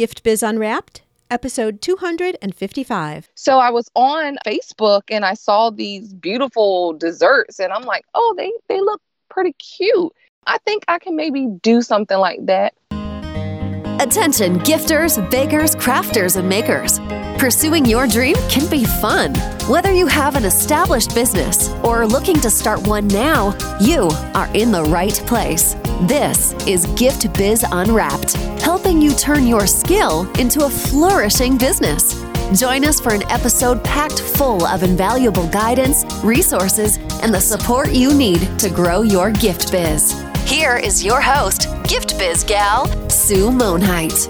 Gift Biz Unwrapped, episode 255. So I was on Facebook and I saw these beautiful desserts and I'm like, "Oh, they they look pretty cute. I think I can maybe do something like that." Attention gifters, bakers, crafters, and makers. Pursuing your dream can be fun. Whether you have an established business or are looking to start one now, you are in the right place. This is Gift Biz Unwrapped, helping you turn your skill into a flourishing business. Join us for an episode packed full of invaluable guidance, resources, and the support you need to grow your gift biz. Here is your host, Gift Biz gal, Sue Monheit.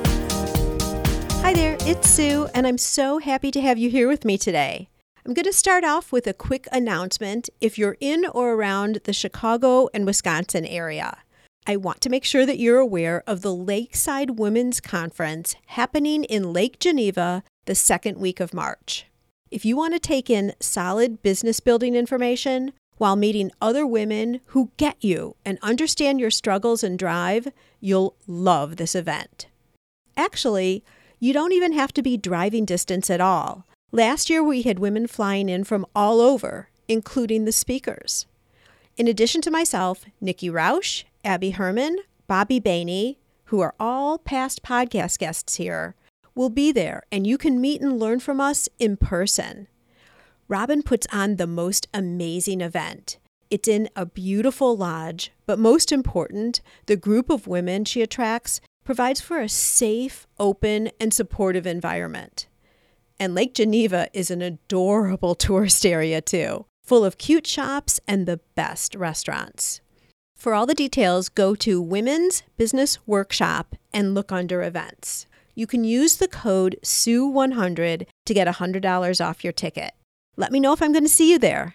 Hi there, it's Sue, and I'm so happy to have you here with me today. I'm going to start off with a quick announcement if you're in or around the Chicago and Wisconsin area. I want to make sure that you're aware of the Lakeside Women's Conference happening in Lake Geneva the second week of March. If you want to take in solid business building information while meeting other women who get you and understand your struggles and drive, you'll love this event. Actually, you don't even have to be driving distance at all. Last year, we had women flying in from all over, including the speakers. In addition to myself, Nikki Rausch, Abby Herman, Bobby Bainey, who are all past podcast guests here, will be there, and you can meet and learn from us in person. Robin puts on the most amazing event. It's in a beautiful lodge, but most important, the group of women she attracts provides for a safe, open, and supportive environment. And Lake Geneva is an adorable tourist area, too, full of cute shops and the best restaurants. For all the details, go to Women's Business Workshop and look under events. You can use the code SUE100 to get $100 off your ticket. Let me know if I'm going to see you there.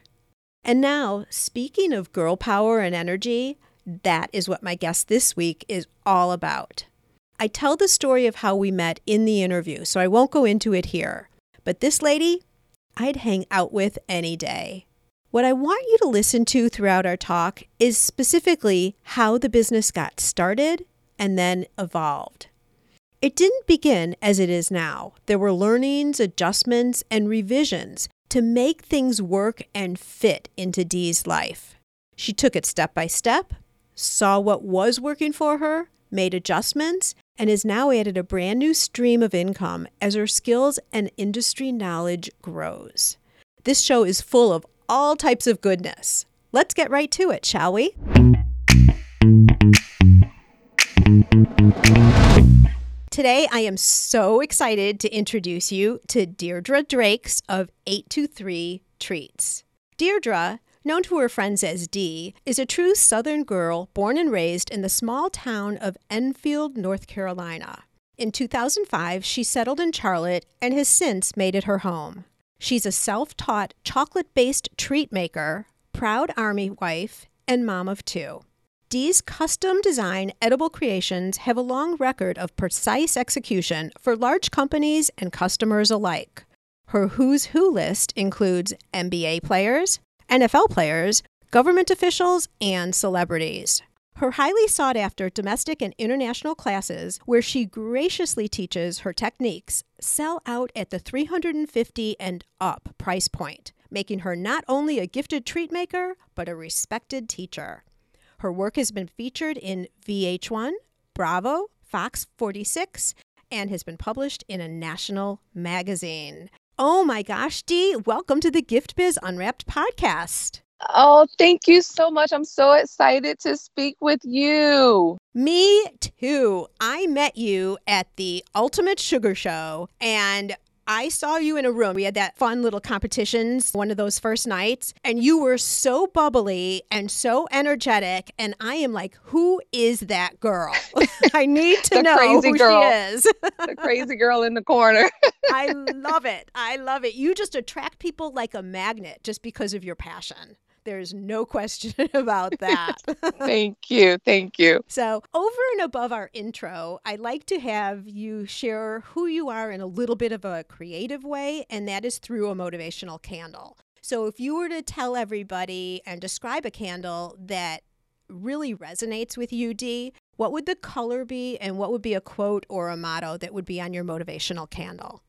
And now, speaking of girl power and energy, that is what my guest this week is all about. I tell the story of how we met in the interview, so I won't go into it here. But this lady, I'd hang out with any day. What I want you to listen to throughout our talk is specifically how the business got started and then evolved. It didn't begin as it is now. There were learnings, adjustments, and revisions to make things work and fit into Dee's life. She took it step by step, saw what was working for her, made adjustments, and has now added a brand new stream of income as her skills and industry knowledge grows. This show is full of all types of goodness. Let's get right to it, shall we? Today, I am so excited to introduce you to Deirdre Drakes of 823 Treats. Deirdre, known to her friends as Dee, is a true Southern girl born and raised in the small town of Enfield, North Carolina. In 2005, she settled in Charlotte and has since made it her home. She's a self taught chocolate based treat maker, proud Army wife, and mom of two. Dee's custom design edible creations have a long record of precise execution for large companies and customers alike. Her Who's Who list includes NBA players, NFL players, government officials, and celebrities. Her highly sought after domestic and international classes, where she graciously teaches her techniques, sell out at the 350 and up price point, making her not only a gifted treat maker, but a respected teacher. Her work has been featured in VH1, Bravo, Fox 46, and has been published in a national magazine. Oh my gosh, Dee, welcome to the Gift Biz Unwrapped podcast. Oh, thank you so much. I'm so excited to speak with you. Me too. I met you at the Ultimate Sugar Show and I saw you in a room. We had that fun little competitions one of those first nights, and you were so bubbly and so energetic. And I am like, who is that girl? I need to know crazy who girl. she is. The crazy girl in the corner. I love it. I love it. You just attract people like a magnet just because of your passion. There's no question about that. thank you. Thank you. So, over and above our intro, I'd like to have you share who you are in a little bit of a creative way, and that is through a motivational candle. So, if you were to tell everybody and describe a candle that really resonates with you, Dee, what would the color be and what would be a quote or a motto that would be on your motivational candle?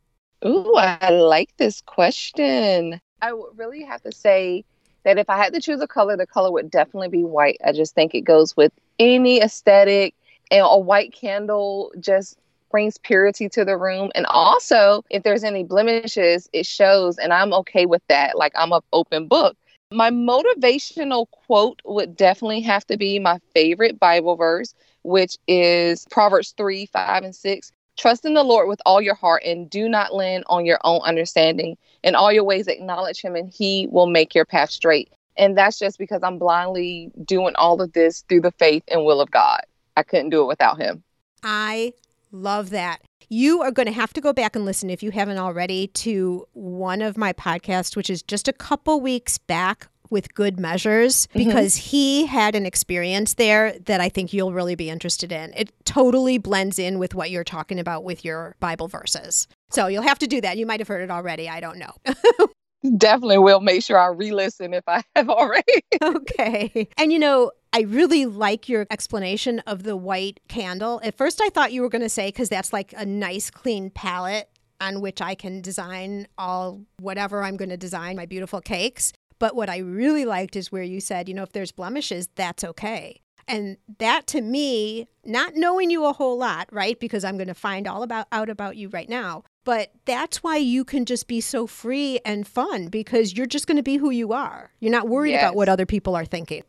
Ooh, I like this question. I really have to say that if I had to choose a color, the color would definitely be white. I just think it goes with any aesthetic, and a white candle just brings purity to the room. And also, if there's any blemishes, it shows, and I'm okay with that. Like I'm an open book. My motivational quote would definitely have to be my favorite Bible verse, which is Proverbs 3 5 and 6. Trust in the Lord with all your heart and do not lean on your own understanding. In all your ways, acknowledge Him and He will make your path straight. And that's just because I'm blindly doing all of this through the faith and will of God. I couldn't do it without Him. I love that. You are going to have to go back and listen if you haven't already to one of my podcasts, which is just a couple weeks back with good measures Mm-hmm. because he had an experience there that I think you'll really be interested in. It totally blends in with what you're talking about with your Bible verses. So you'll have to do that. You might have heard it already. I don't know. Definitely will make sure I re listen if I have already. okay. And you know, I really like your explanation of the white candle. At first, I thought you were going to say, because that's like a nice, clean palette on which I can design all whatever I'm going to design, my beautiful cakes. But what I really liked is where you said, you know, if there's blemishes, that's okay. And that to me, not knowing you a whole lot, right? Because I'm going to find all about out about you right now. But that's why you can just be so free and fun because you're just going to be who you are. You're not worried about what other people are thinking.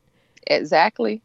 exactly.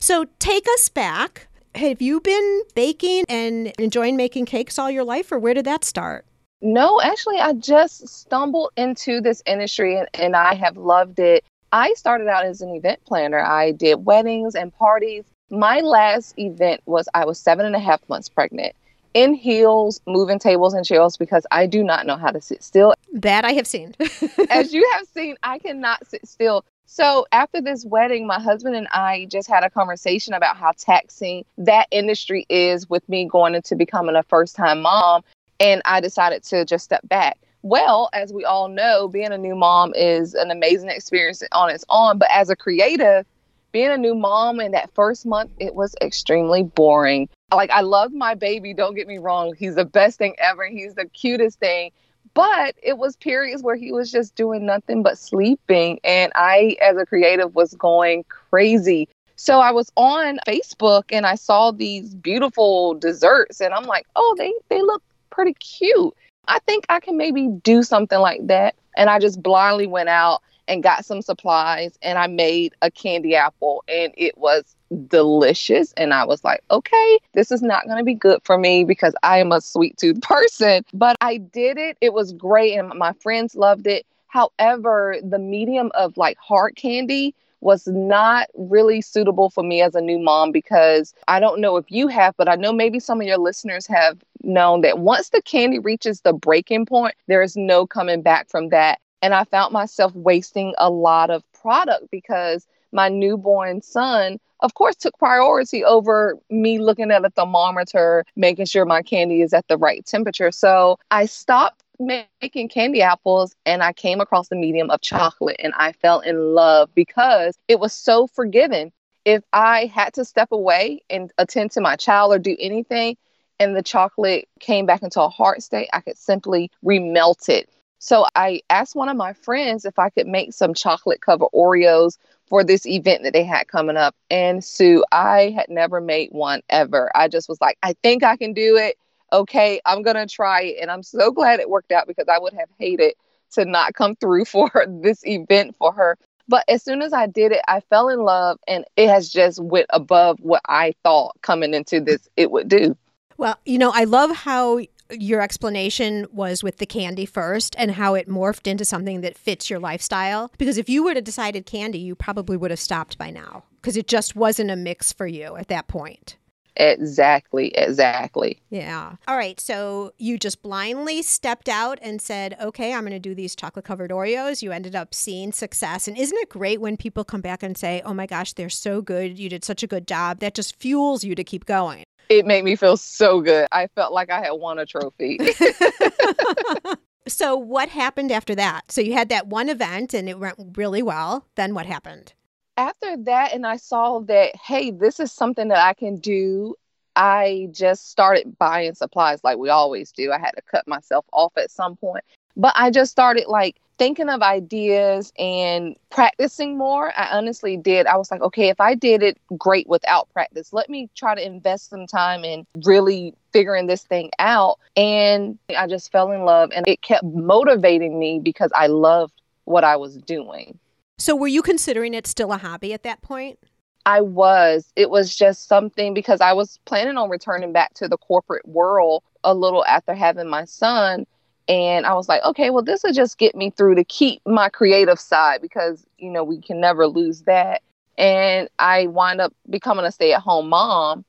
So take us back. Have you been baking and enjoying making cakes all your life, or where did that start? No, actually, I just stumbled into this industry and, and I have loved it. I started out as an event planner. I did weddings and parties. My last event was I was seven and a half months pregnant in heels, moving tables and chairs because I do not know how to sit still. That I have seen. As you have seen, I cannot sit still. So after this wedding, my husband and I just had a conversation about how taxing that industry is with me going into becoming a first time mom. And I decided to just step back. Well, as we all know, being a new mom is an amazing experience on its own. But as a creative, being a new mom in that first month, it was extremely boring. Like, I love my baby, don't get me wrong. He's the best thing ever. He's the cutest thing. But it was periods where he was just doing nothing but sleeping. And I, as a creative, was going crazy. So I was on Facebook and I saw these beautiful desserts, and I'm like, oh, they, they look pretty cute. I think I can maybe do something like that. And I just blindly went out and got some supplies and I made a candy apple and it was delicious. And I was like, okay, this is not going to be good for me because I am a sweet tooth person. But I did it. It was great and my friends loved it. However, the medium of like hard candy was not really suitable for me as a new mom because I don't know if you have, but I know maybe some of your listeners have known that once the candy reaches the breaking point, there is no coming back from that. And I found myself wasting a lot of product because my newborn son, of course, took priority over me looking at a thermometer, making sure my candy is at the right temperature. So I stopped making candy apples and I came across the medium of chocolate and I fell in love because it was so forgiving. If I had to step away and attend to my child or do anything and the chocolate came back into a hard state, I could simply remelt it. So I asked one of my friends if I could make some chocolate covered Oreos for this event that they had coming up. And Sue, I had never made one ever. I just was like, I think I can do it okay, I'm going to try it. And I'm so glad it worked out because I would have hated to not come through for this event for her. But as soon as I did it, I fell in love and it has just went above what I thought coming into this it would do. Well, you know, I love how your explanation was with the candy first and how it morphed into something that fits your lifestyle. Because if you would have decided candy, you probably would have stopped by now because it just wasn't a mix for you at that point. Exactly, exactly. Yeah. All right. So you just blindly stepped out and said, okay, I'm going to do these chocolate covered Oreos. You ended up seeing success. And isn't it great when people come back and say, oh my gosh, they're so good. You did such a good job. That just fuels you to keep going. It made me feel so good. I felt like I had won a trophy. so what happened after that? So you had that one event and it went really well. Then what happened? After that, and I saw that, hey, this is something that I can do. I just started buying supplies like we always do. I had to cut myself off at some point, but I just started like thinking of ideas and practicing more. I honestly did. I was like, okay, if I did it great without practice, let me try to invest some time in really figuring this thing out. And I just fell in love and it kept motivating me because I loved what I was doing. So, were you considering it still a hobby at that point? I was. It was just something because I was planning on returning back to the corporate world a little after having my son. And I was like, okay, well, this will just get me through to keep my creative side because, you know, we can never lose that. And I wind up becoming a stay at home mom.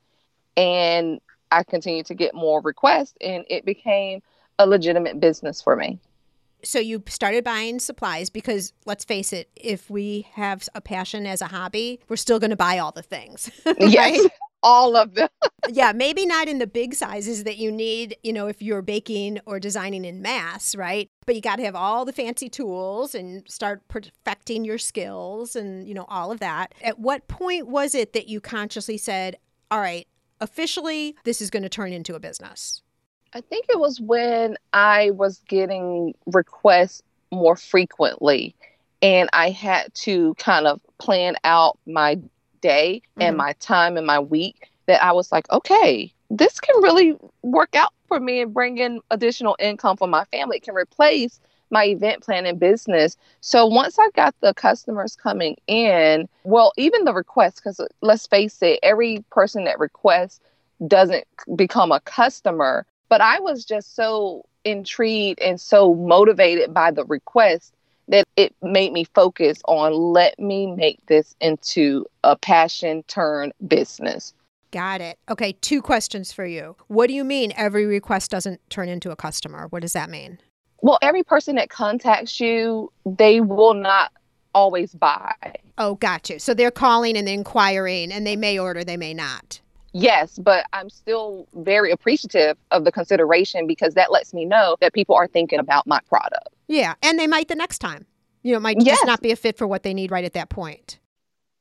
And I continued to get more requests, and it became a legitimate business for me so you started buying supplies because let's face it if we have a passion as a hobby we're still going to buy all the things right? yes all of them. Yeah maybe not in the big sizes that you need you know if you're baking or designing in mass right? But you got to have all the fancy tools and start perfecting your skills and you know all of that. At what point was it that you consciously said all right officially this is going to turn into a business I think it was when I was getting requests more frequently and I had to kind of plan out my day mm-hmm. and my time and my week that I was like, okay, this can really work out for me and bring in additional income for my family. It can replace my event planning business. So once I got the customers coming in, well, even the requests, because let's face it, every person that requests doesn't become a customer. But I was just so intrigued and so motivated by the request that it made me focus on let me make this into a passion turn business. Got it. Okay, two questions for you. What do you mean every request doesn't turn into a customer? What does that mean? Well, every person that contacts you, they will not always buy. Oh, got you. So they're calling and inquiring and they may order, they may not. Yes, but I'm still very appreciative of the consideration because that lets me know that people are thinking about my product. Yeah, and they might the next time. You know, it might yes. just not be a fit for what they need right at that point.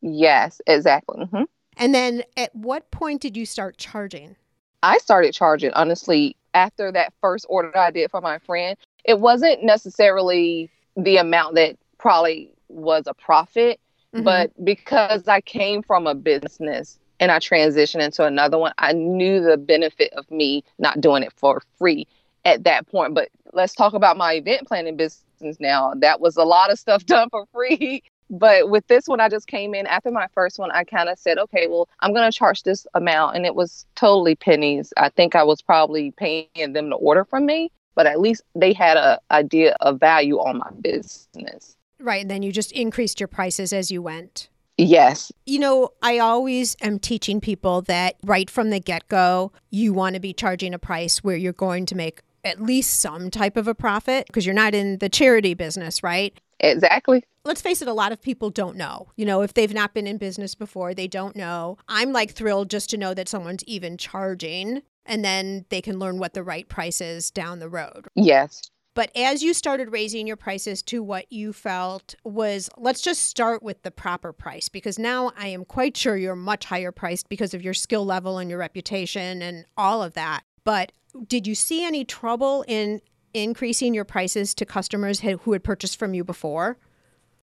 Yes, exactly. Mm-hmm. And then at what point did you start charging? I started charging, honestly, after that first order I did for my friend. It wasn't necessarily the amount that probably was a profit, mm-hmm. but because I came from a business and I transitioned into another one, I knew the benefit of me not doing it for free at that point. But let's talk about my event planning business now. That was a lot of stuff done for free. But with this one, I just came in after my first one. I kind of said, okay, well, I'm going to charge this amount. And it was totally pennies. I think I was probably paying them to order from me, but at least they had a idea of value on my business. Right. And then you just increased your prices as you went. Yes. You know, I always am teaching people that right from the get go, you want to be charging a price where you're going to make at least some type of a profit because you're not in the charity business, right? Exactly. Let's face it, a lot of people don't know. You know, if they've not been in business before, they don't know. I'm like thrilled just to know that someone's even charging and then they can learn what the right price is down the road. Yes. But as you started raising your prices to what you felt was, let's just start with the proper price because now I am quite sure you're much higher priced because of your skill level and your reputation and all of that. But did you see any trouble in increasing your prices to customers who had purchased from you before?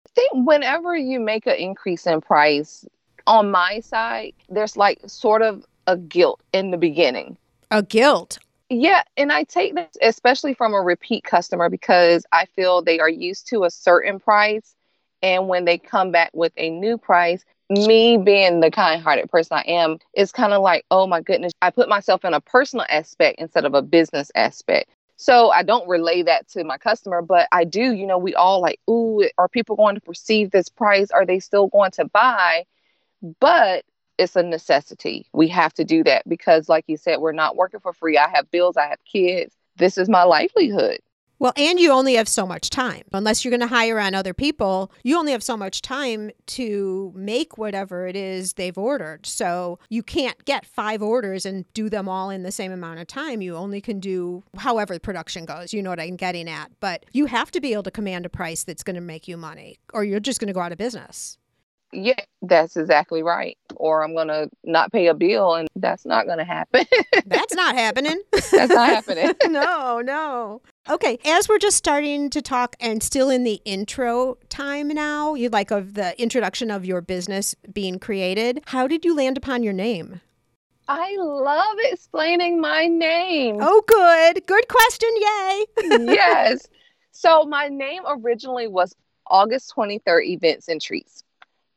I think whenever you make an increase in price, on my side, there's like sort of a guilt in the beginning. A guilt? Yeah, and I take this especially from a repeat customer because I feel they are used to a certain price. And when they come back with a new price, me being the kind hearted person I am, it's kind of like, oh my goodness, I put myself in a personal aspect instead of a business aspect. So I don't relay that to my customer, but I do, you know, we all like, ooh, are people going to perceive this price? Are they still going to buy? But it's a necessity. We have to do that because, like you said, we're not working for free. I have bills, I have kids. This is my livelihood. Well, and you only have so much time. Unless you're going to hire on other people, you only have so much time to make whatever it is they've ordered. So you can't get five orders and do them all in the same amount of time. You only can do however the production goes. You know what I'm getting at. But you have to be able to command a price that's going to make you money, or you're just going to go out of business. Yeah, that's exactly right. Or I'm going to not pay a bill and that's not going to happen. That's not happening. that's not happening. no, no. Okay, as we're just starting to talk and still in the intro time now, you like of the introduction of your business being created, how did you land upon your name? I love explaining my name. Oh, good. Good question. Yay. yes. So my name originally was August 23rd Events and Treats.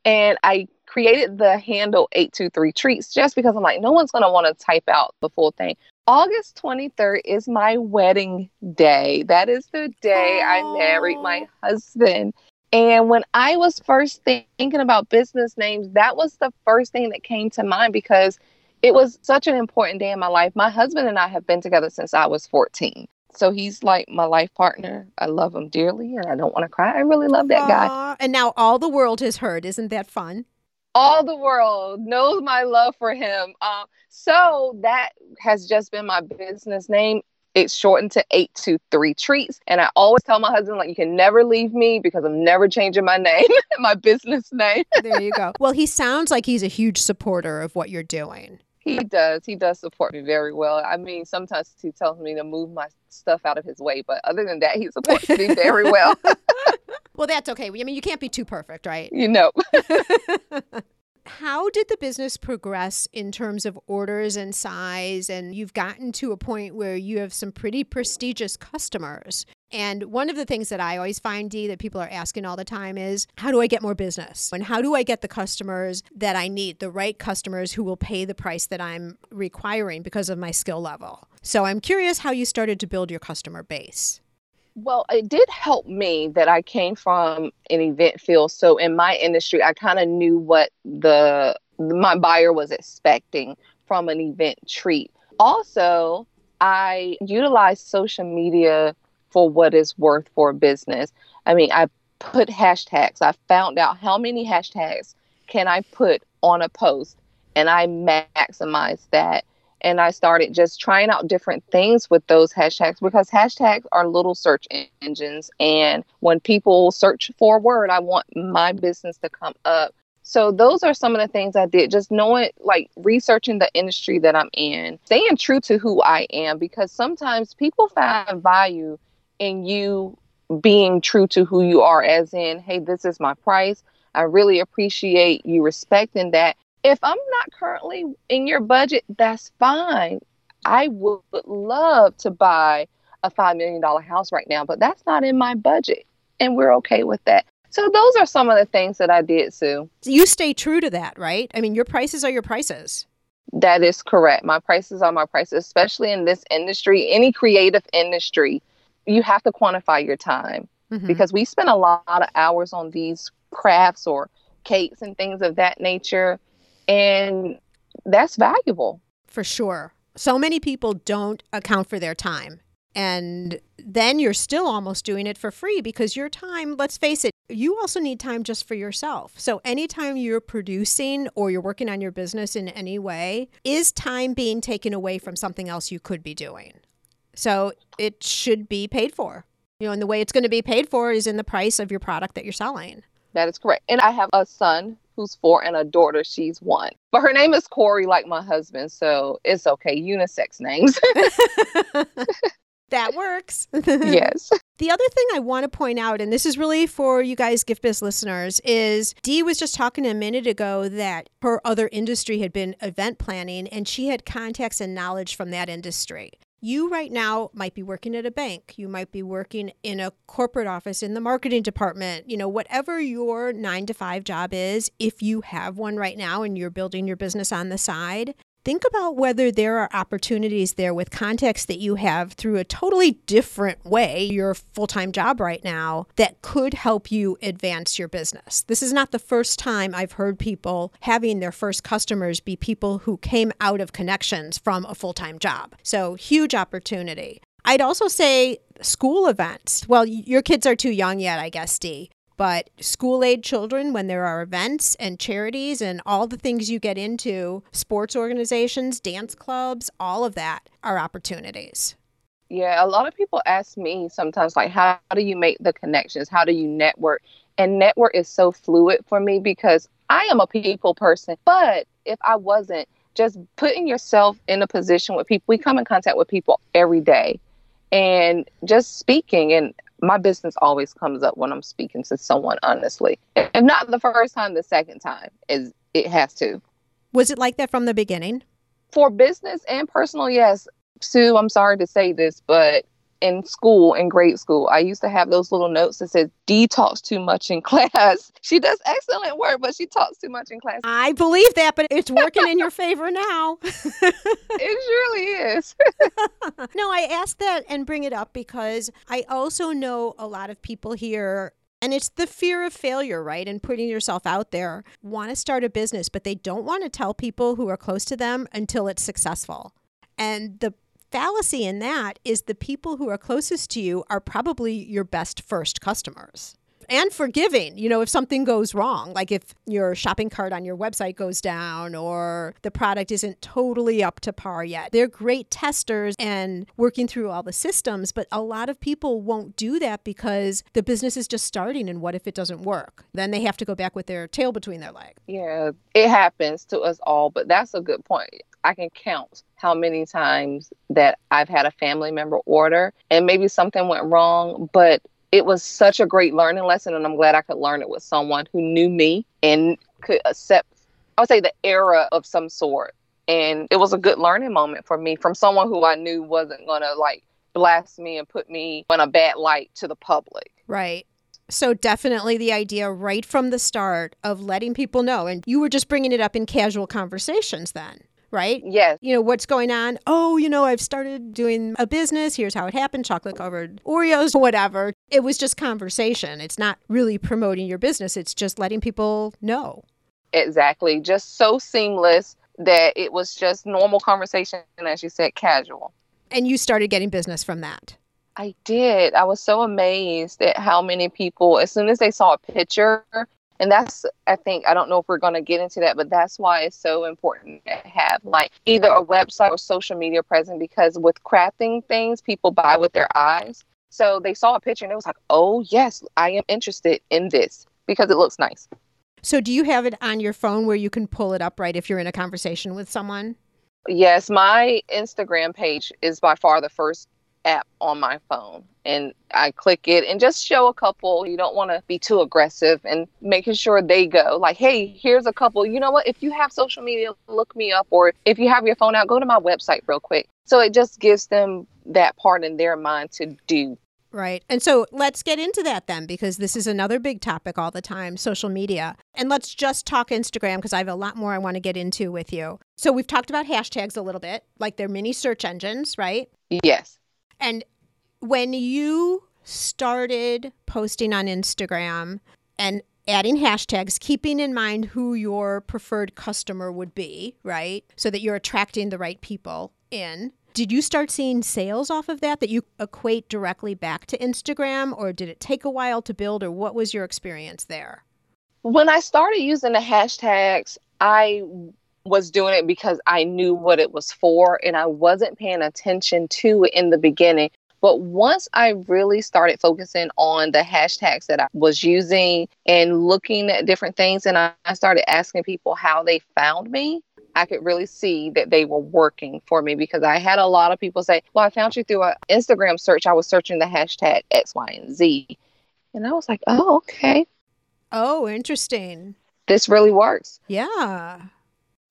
And I created the handle 823 Treats just because I'm like, no one's going to want to type out the full thing. August 23rd is my wedding day. That is the day I married my husband. And when I was first thinking about business names, that was the first thing that came to mind because it was such an important day in my life. My husband and I have been together since I was 14. So he's like my life partner. I love him dearly and I don't want to cry. I really love that guy. And now all the world has heard. Isn't that fun? All the world knows my love for him. Um, so that has just been my business name. It's shortened to 823 Treats. And I always tell my husband, like, you can never leave me because I'm never changing my name, my business name. There you go. well, he sounds like he's a huge supporter of what you're doing. He does. He does support me very well. I mean, sometimes he tells me to move my stuff out of his way, but other than that, he supports me very well. Well, that's okay. I mean, you can't be too perfect, right? you know. How did the business progress in terms of orders and size? And you've gotten to a point where you have some pretty prestigious customers. And one of the things that I always find, Dee, that people are asking all the time is how do I get more business? And how do I get the customers that I need, the right customers who will pay the price that I'm requiring because of my skill level? So I'm curious how you started to build your customer base. Well, it did help me that I came from an event field. So in my industry, I kind of knew what the my buyer was expecting from an event treat. Also, I utilized social media for what is worth for a business. I mean, I put hashtags. I found out how many hashtags can I put on a post and I maximized that and I started just trying out different things with those hashtags because hashtags are little search engines. And when people search for a word, I want my business to come up. So those are some of the things I did, just knowing, like researching the industry that I'm in, staying true to who I am, because sometimes people find value in you being true to who you are, as in, hey, this is my price. I really appreciate you respecting that if I'm not currently in your budget, that's fine. I would love to buy a $5 million house right now, but that's not in my budget. And we're okay with that. So those are some of the things that I did, Sue. You stay true to that, right? I mean, your prices are your prices. That is correct. My prices are my prices, especially in this industry, any creative industry. You have to quantify your time Mhm. because we spend a lot of hours on these crafts or cakes and things of that nature. And that's valuable. For sure. So many people don't account for their time. And then you're still almost doing it for free because your time, let's face it, you also need time just for yourself. So anytime you're producing or you're working on your business in any way, is time being taken away from something else you could be doing? So it should be paid for. You know, and the way it's going to be paid for is in the price of your product that you're selling. That is correct. And I have a son who's four and a daughter, she's one. But her name is Corey, like my husband. So it's okay. Unisex names. that works. yes. The other thing I want to point out, and this is really for you guys Gift Biz listeners, is Dee was just talking a minute ago that her other industry had been event planning and she had contacts and knowledge from that industry. You right now might be working at a bank. You might be working in a corporate office in the marketing department. You know, whatever your nine to five job is, if you have one right now and you're building your business on the side, think about whether there are opportunities there with contacts that you have through a totally different way, your full time job right now, that could help you advance your business. This is not the first time I've heard people having their first customers be people who came out of connections from a full time job. So, huge opportunity. I'd also say school events. Well, your kids are too young yet, I guess, Dee. But school aid children, when there are events and charities and all the things you get into, sports organizations, dance clubs, all of that are opportunities. Yeah. A lot of people ask me sometimes, like, how do you make the connections? How do you network? And network is so fluid for me because I am a people person, but if I wasn't, just putting yourself in a position with people, we come in contact with people every day and just speaking. And my business always comes up when I'm speaking to someone, honestly. If not the first time, the second time is it has to. Was it like that from the beginning? For business and personal, yes. Sue, I'm sorry to say this, but in school, in grade school, I used to have those little notes that said, Dee talks too much in class. She does excellent work, but she talks too much in class. I believe that, but it's working in your favor now. it surely is. no, I ask that and bring it up because I also know a lot of people here and it's the fear of failure, right? And putting yourself out there, want to start a business, but they don't want to tell people who are close to them until it's successful. And the fallacy in that is the people who are closest to you are probably your best first customers and forgiving, you know, if something goes wrong, like if your shopping cart on your website goes down or the product isn't totally up to par yet. They're great testers and working through all the systems, but a lot of people won't do that because the business is just starting and what if it doesn't work? Then they have to go back with their tail between their legs. Yeah, it happens to us all, but that's a good point. I can count how many times that I've had a family member order and maybe something went wrong, but it was such a great learning lesson and i'm glad i could learn it with someone who knew me and could accept i would say the error of some sort. And it was a good learning moment for me from someone who i knew wasn't going to like blast me and put me in a bad light to the public. Right. So definitely the idea right from the start of letting people know and you were just bringing it up in casual conversations then right? Yes. You know, what's going on? Oh, you know, I've started doing a business. Here's how it happened chocolate covered Oreos, whatever. It was just conversation. It's not really promoting your business, it's just letting people know. Exactly. Just so seamless that it was just normal conversation, as you said, casual. And you started getting business from that. I did. I was so amazed at how many people, as soon as they saw a picture and that's i think i don't know if we're going to get into that but that's why it's so important to have like either a website or social media present because with crafting things people buy with their eyes. So they saw a picture and it was like oh yes i am interested in this because it looks nice. So do you have it on your phone where you can pull it up right if you're in a conversation with someone? Yes my instagram page is by far the first app on my phone and I click it and just show a couple. You don't want to be too aggressive and making sure they go like, hey, here's a couple. You know what? If you have social media, look me up. Or if you have your phone out, go to my website real quick. So it just gives them that part in their mind to do. Right. And so let's get into that then, because this is another big topic all the time social media. And let's just talk Instagram, because I have a lot more I want to get into with you. So we've talked about hashtags a little bit, like they're mini search engines, right? Yes. And when you started posting on Instagram and adding hashtags, keeping in mind who your preferred customer would be, right? So that you're attracting the right people in. Did you start seeing sales off of that that you equate directly back to Instagram, or did it take a while to build, or what was your experience there? When I started using the hashtags, I was doing it because I knew what it was for and I wasn't paying attention to it in the beginning. But once I really started focusing on the hashtags that I was using and looking at different things, and I, I started asking people how they found me, I could really see that they were working for me because I had a lot of people say, Well, I found you through an Instagram search. I was searching the hashtag X, Y, and Z. And I was like, Oh, okay. Oh, interesting. This really works. Yeah.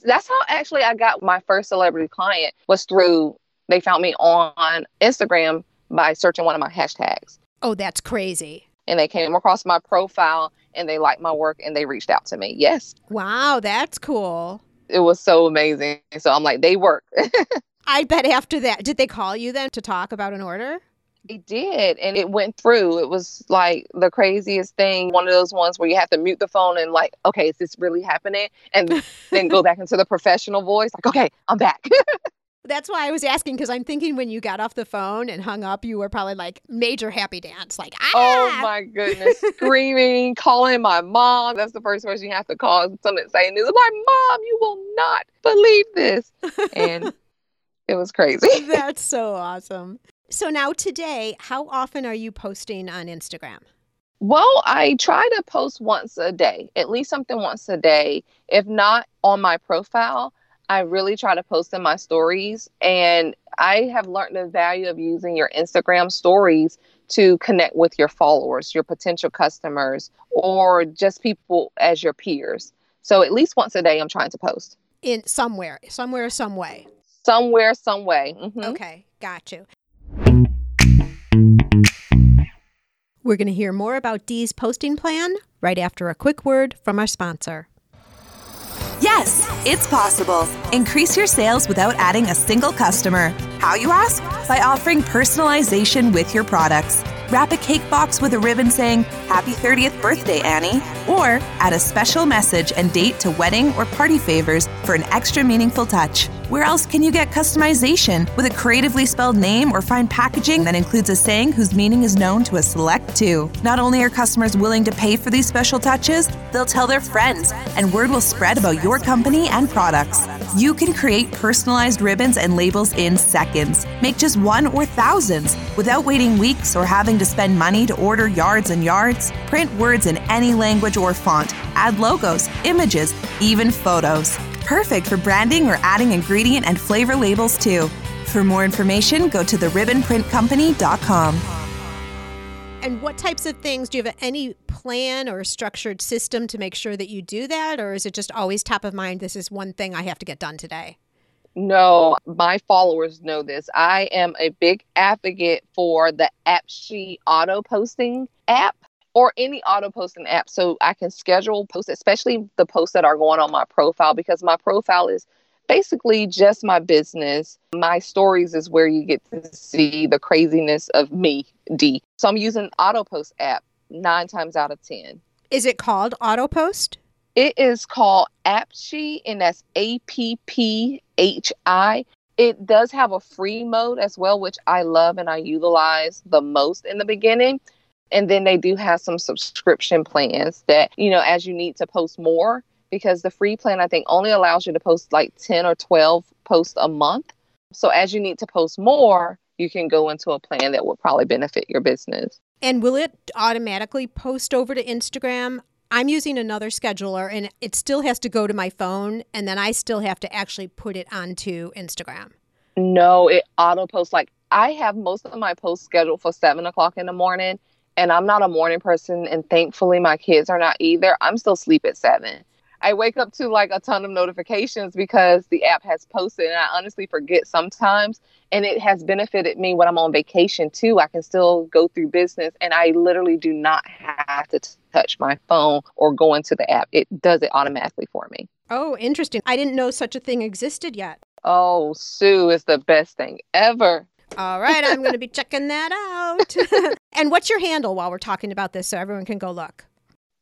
That's how actually I got my first celebrity client was through they found me on Instagram by searching one of my hashtags. Oh, that's crazy. And they came across my profile and they liked my work and they reached out to me. Yes. Wow, that's cool. It was so amazing. So I'm like, they work. I bet after that, did they call you then to talk about an order? It did. And it went through. It was like the craziest thing. One of those ones where you have to mute the phone and, like, okay, is this really happening? And then go back into the professional voice, like, okay, I'm back. That's why I was asking because I'm thinking when you got off the phone and hung up, you were probably like major happy dance, like ah! Oh my goodness, screaming, calling my mom. That's the first person you have to call. Someone saying, "This my mom. You will not believe this," and it was crazy. That's so awesome. So now today, how often are you posting on Instagram? Well, I try to post once a day, at least something once a day. If not on my profile, I really try to post in my stories. And I have learned the value of using your Instagram stories to connect with your followers, your potential customers, or just people as your peers. So at least once a day, I'm trying to post. In somewhere, somewhere, some way. Somewhere, some way. Mm-hmm. Okay, got you. We're going to hear more about Dee's posting plan right after a quick word from our sponsor. Yes, it's possible. Increase your sales without adding a single customer. How, you ask? By offering personalization with your products. Wrap a cake box with a ribbon saying, Happy 30th birthday, Annie. Or add a special message and date to wedding or party favors for an extra meaningful touch. Where else can you get customization with a creatively spelled name or find packaging that includes a saying whose meaning is known to a select two? Not only are customers willing to pay for these special touches, they'll tell their friends, and word will spread about your company and products. You can create personalized ribbons and labels in seconds. Make just one or thousands without waiting weeks or having to spend money to order yards and yards. Print words in any language or font. Add logos, images, even photos. Perfect for branding or adding ingredient and flavor labels too. For more information, go to theribbonprintcompany.com. And what types of things do you have any plan or structured system to make sure that you do that? Or is it just always top of mind? This is one thing I have to get done today. No, my followers know this. I am a big advocate for the Apphi auto posting app or any auto posting app so I can schedule posts, especially the posts that are going on my profile because my profile is basically just my business. My stories is where you get to see the craziness of me, Dee. So I'm using auto post app nine times out of 10. Is it called auto post? It is called Apphi, and that's A P P H I. It does have a free mode as well, which I love and I utilize the most in the beginning. And then they do have some subscription plans that, you know, as you need to post more, because the free plan, I think, only allows you to post like 10 or 12 posts a month. So as you need to post more, you can go into a plan that will probably benefit your business. And will it automatically post over to Instagram? I'm using another scheduler and it still has to go to my phone and then I still have to actually put it onto Instagram. No, it auto posts. Like I have most of my posts scheduled for seven o'clock in the morning and I'm not a morning person and thankfully my kids are not either. I'm still sleep at seven. I wake up to like a ton of notifications because the app has posted and I honestly forget sometimes and it has benefited me when I'm on vacation too. I can still go through business and I literally do not have to t- touch my phone or go into the app. It does it automatically for me. Oh, interesting. I didn't know such a thing existed yet. Oh, Sue is the best thing ever. All right, I'm going to be checking that out. and what's your handle while we're talking about this so everyone can go look?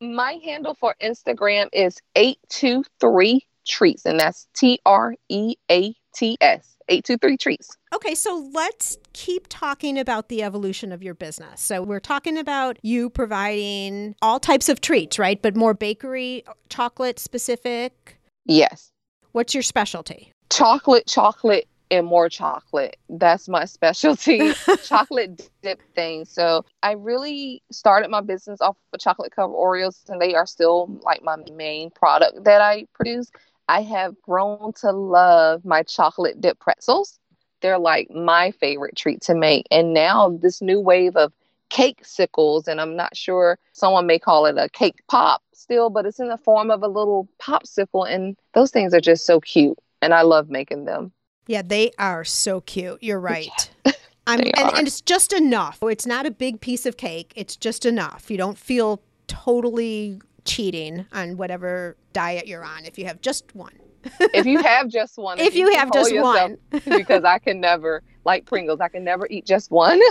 My handle for Instagram is 823 treats, and that's T R E A T S. 823 treats. Okay, so let's keep talking about the evolution of your business. So, we're talking about you providing all types of treats, right? But more bakery, chocolate specific. Yes. What's your specialty? Chocolate, chocolate, and more chocolate. That's my specialty, chocolate dip thing. So I really started my business off with chocolate covered Oreos, and they are still like my main product that I produce. I have grown to love my chocolate dip pretzels. They're like my favorite treat to make. And now this new wave of cake sickles, and I'm not sure someone may call it a cake pop still, but it's in the form of a little popsicle. And those things are just so cute. And I love making them. Yeah, they are so cute. You're right. I'm, and, and it's just enough. It's not a big piece of cake. It's just enough. You don't feel totally cheating on whatever diet you're on if you have just one. if you have just one, if, you, you have just one, because I can never, like Pringles, I can never eat just one.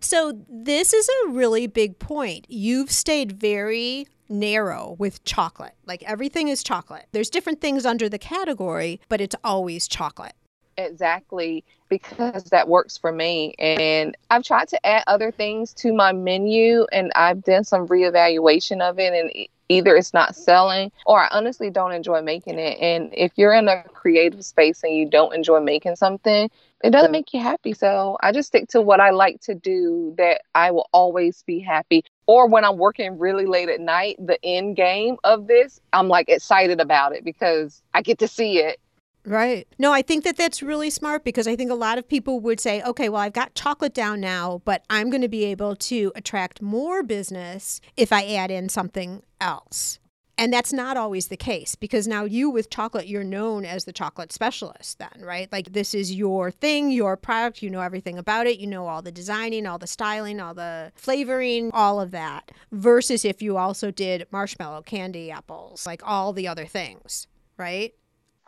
so, this is a really big point. You've stayed very narrow with chocolate. Like everything is chocolate. There's different things under the category, but it's always chocolate. Exactly, because that works for me. And I've tried to add other things to my menu and I've done some reevaluation of it and either it's not selling or I honestly don't enjoy making it. And if you're in a creative space and you don't enjoy making something, it doesn't make you happy. So I just stick to what I like to do that I will always be happy. Or when I'm working really late at night, the end game of this, I'm like excited about it because I get to see it. Right. No, I think that that's really smart because I think a lot of people would say, okay, well, I've got chocolate down now, but I'm going to be able to attract more business if I add in something else. And that's not always the case because now you with chocolate, you're known as the chocolate specialist, then, right? Like this is your thing, your product, you know everything about it, you know all the designing, all the styling, all the flavoring, all of that. Versus if you also did marshmallow, candy, apples, like all the other things, right?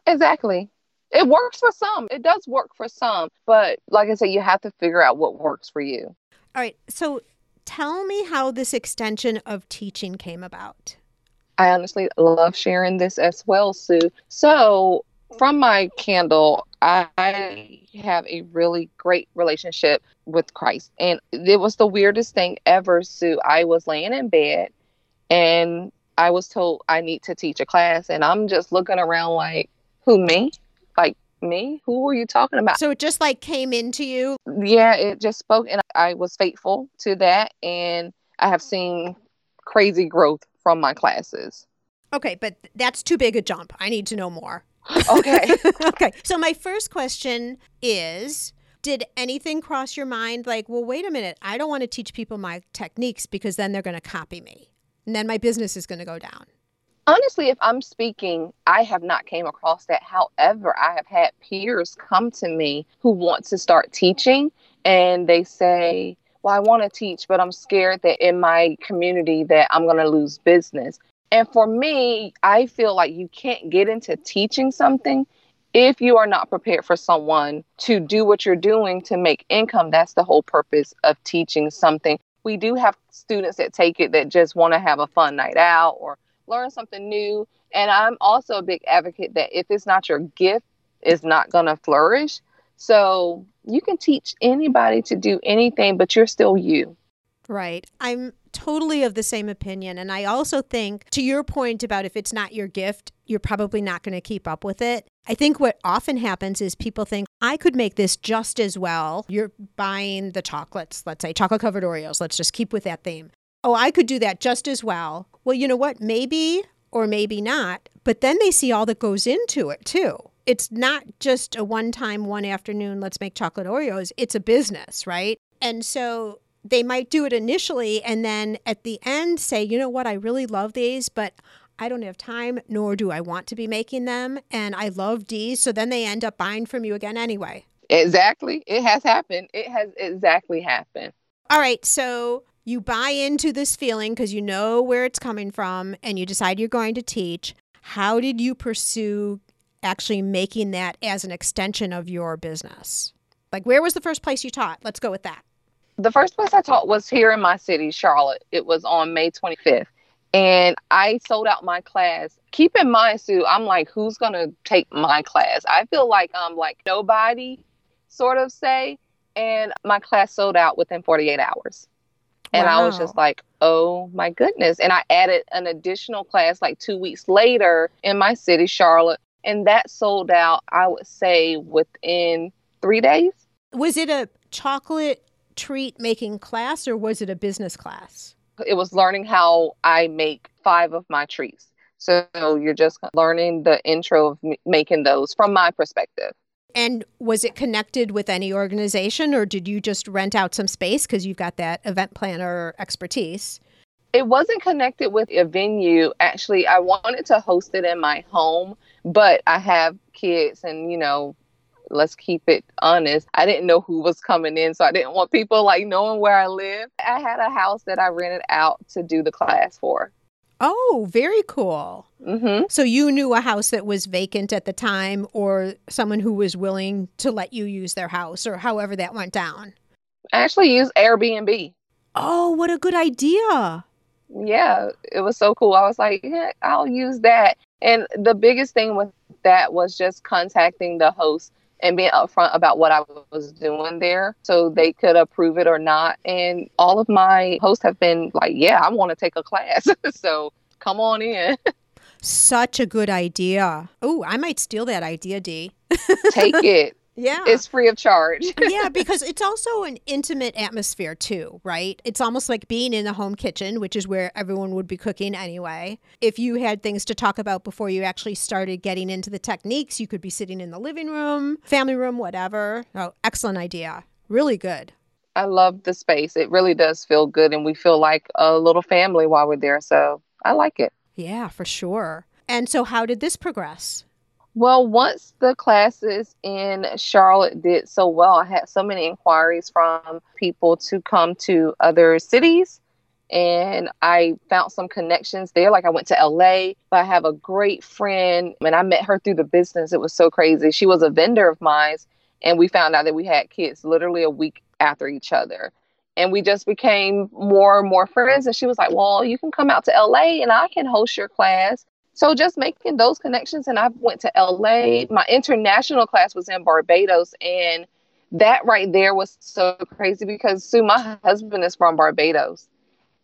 Exactly. It works for some. It does work for some. But like I said, you have to figure out what works for you. All right. So tell me how this extension of teaching came about. I honestly love sharing this as well, Sue. So, from my candle, I have a really great relationship with Christ. And it was the weirdest thing ever, Sue. I was laying in bed and I was told I need to teach a class. And I'm just looking around like, who, me? Like, me? Who are you talking about? So it just like came into you? Yeah, it just spoke. And I was faithful to that. And I have seen crazy growth from my classes. Okay, but that's too big a jump. I need to know more. Okay. okay. So my first question is did anything cross your mind like, well, wait a minute, I don't want to teach people my techniques because then they're going to copy me. And then my business is going to go down. Honestly, if I'm speaking, I have not came across that. However, I have had peers come to me who want to start teaching and they say, well, I want to teach, but I'm scared that in my community that I'm going to lose business. And for me, I feel like you can't get into teaching something if you are not prepared for someone to do what you're doing to make income. That's the whole purpose of teaching something. We do have students that take it that just want to have a fun night out or learn something new. And I'm also a big advocate that if it's not your gift, it's not going to flourish. So you can teach anybody to do anything, but you're still you. Right. I'm totally of the same opinion. And I also think, to your point about if it's not your gift, you're probably not going to keep up with it. I think what often happens is people think, I could make this just as well. You're buying the chocolates, let's say chocolate covered Oreos. Let's just keep with that theme. Oh, I could do that just as well. Well, you know what? Maybe or maybe not. But then they see all that goes into it too it's not just a one time, one afternoon, let's make chocolate Oreos. It's a business, right? And so they might do it initially and then at the end say, you know what, I really love these, but I don't have time, nor do I want to be making them. And I love these. So then they end up buying from you again anyway. Exactly. It has happened. It has exactly happened. All right. So you buy into this feeling because you know where it's coming from and you decide you're going to teach. How did you pursue actually making that as an extension of your business? Like, where was the first place you taught? Let's go with that. The first place I taught was here in my city, Charlotte. It was on May 25th. And I sold out my class. Keep in mind, Sue, I'm like, who's going to take my class? I feel like I'm like nobody, sort of say. And my class sold out within 48 hours. And wow. I was just like, oh my goodness. And I added an additional class like two weeks later in my city, Charlotte, and that sold out i would say within three days. Was it a chocolate treat making class or was it a business class? It was learning how i make five of my treats. So you're just learning the intro of making those from my perspective. And was it connected with any organization or did you just rent out some space because you've got that event planner expertise? It wasn't connected with a venue. Actually, I wanted to host it in my home, but I have kids and, you know, let's keep it honest. I didn't know who was coming in, so I didn't want people like knowing where I live. I had a house that I rented out to do the class for. Oh, very cool. Mm-hmm. So you knew a house that was vacant at the time, or someone who was willing to let you use their house, or however that went down. I actually used Airbnb. Oh, what a good idea yeah, it was so cool. I was like, yeah, I'll use that. And the biggest thing with that was just contacting the host and being upfront about what I was doing there so they could approve it or not. And all of my hosts have been like, yeah, I want to take a class. so come on in. Such a good idea. Oh, I might steal that idea, Dee. take it. Yeah. It's free of charge. yeah, because it's also an intimate atmosphere too, right? It's almost like being in the home kitchen, which is where everyone would be cooking anyway. If you had things to talk about before you actually started getting into the techniques, you could be sitting in the living room, family room, whatever. Oh, excellent idea. Really good. I love the space. It really does feel good and we feel like a little family while we're there. So I like it. Yeah, for sure. And so how did this progress? Well, once the classes in Charlotte did so well, I had so many inquiries from people to come to other cities. And I found some connections there. Like I went to LA, but I have a great friend and I met her through the business. It was so crazy. She was a vendor of mine. And we found out that we had kids literally a week after each other. And we just became more and more friends. And she was like, Well, you can come out to LA and I can host your class. So just making those connections, and I went to LA. My international class was in Barbados, and that right there was so crazy because Sue, my husband is from Barbados,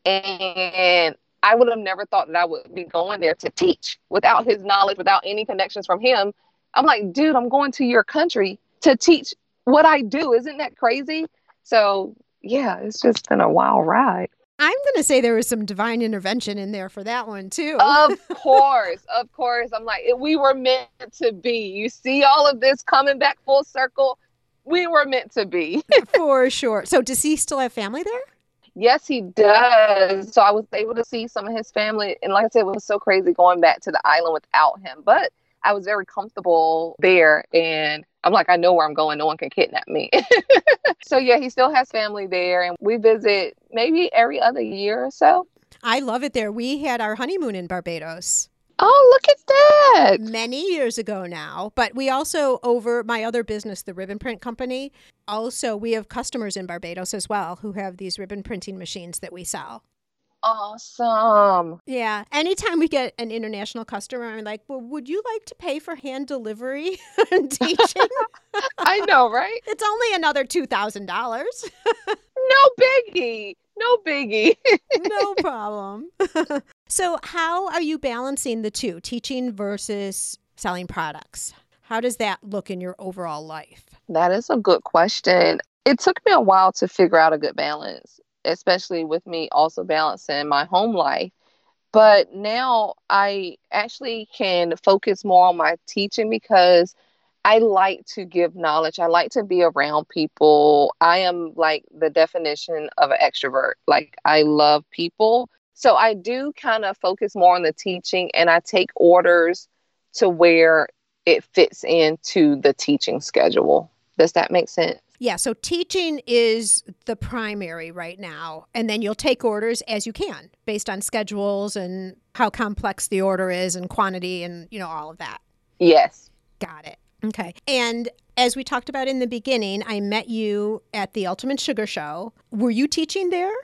and I would have never thought that I would be going there to teach without his knowledge, without any connections from him. I'm like, dude, I'm going to your country to teach what I do. Isn't that crazy? So yeah, it's just been a wild ride. I'm going to say there was some divine intervention in there for that one too. Of course, of course. I'm like, we were meant to be. You see all of this coming back full circle. We were meant to be. for sure. So, does he still have family there? Yes, he does. So I was able to see some of his family. And like I said, it was so crazy going back to the island without him. But I was very comfortable there. And I'm like, I know where I'm going. No one can kidnap me. so yeah, he still has family there, and we visit maybe every other year or so. I love it there. We had our honeymoon in Barbados. Oh, look at that. Many years ago now. But we also, over my other business, the Ribbon Print Company, also we have customers in Barbados as well who have these ribbon printing machines that we sell. Awesome. Yeah. Anytime we get an international customer, I'm like, well, would you like to pay for hand delivery and teaching? I know, right? It's only another $2,000. no biggie. No biggie. no problem. so, how are you balancing the two, teaching versus selling products? How does that look in your overall life? That is a good question. It took me a while to figure out a good balance especially with me also balancing my home life. But now I actually can focus more on my teaching because I like to give knowledge. I like to be around people. I am like the definition of an extrovert. Like I love people. So I do kind of focus more on the teaching and I take orders to where it fits into the teaching schedule. Does that make sense? Yeah, so teaching is the primary right now. And then you'll take orders as you can based on schedules and how complex the order is and quantity and, you know, all of that. Yes. Got it. Okay. And as we talked about in the beginning, I met you at the Ultimate Sugar Show. Were you teaching there?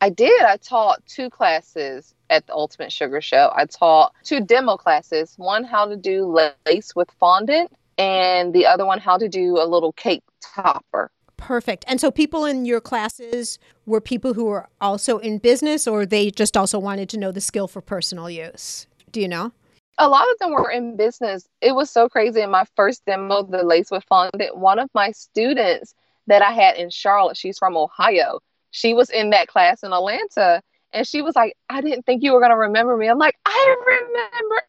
I did. I taught two classes at the Ultimate Sugar Show. I taught two demo classes one, how to do lace with fondant, and the other one, how to do a little cake topper. Perfect. And so people in your classes were people who were also in business or they just also wanted to know the skill for personal use? Do you know? A lot of them were in business. It was so crazy in my first demo, the lace with fondant. One of my students that I had in Charlotte, she's from Ohio. She was in that class in Atlanta and she was like, I didn't think you were going to remember me. I'm like, I remember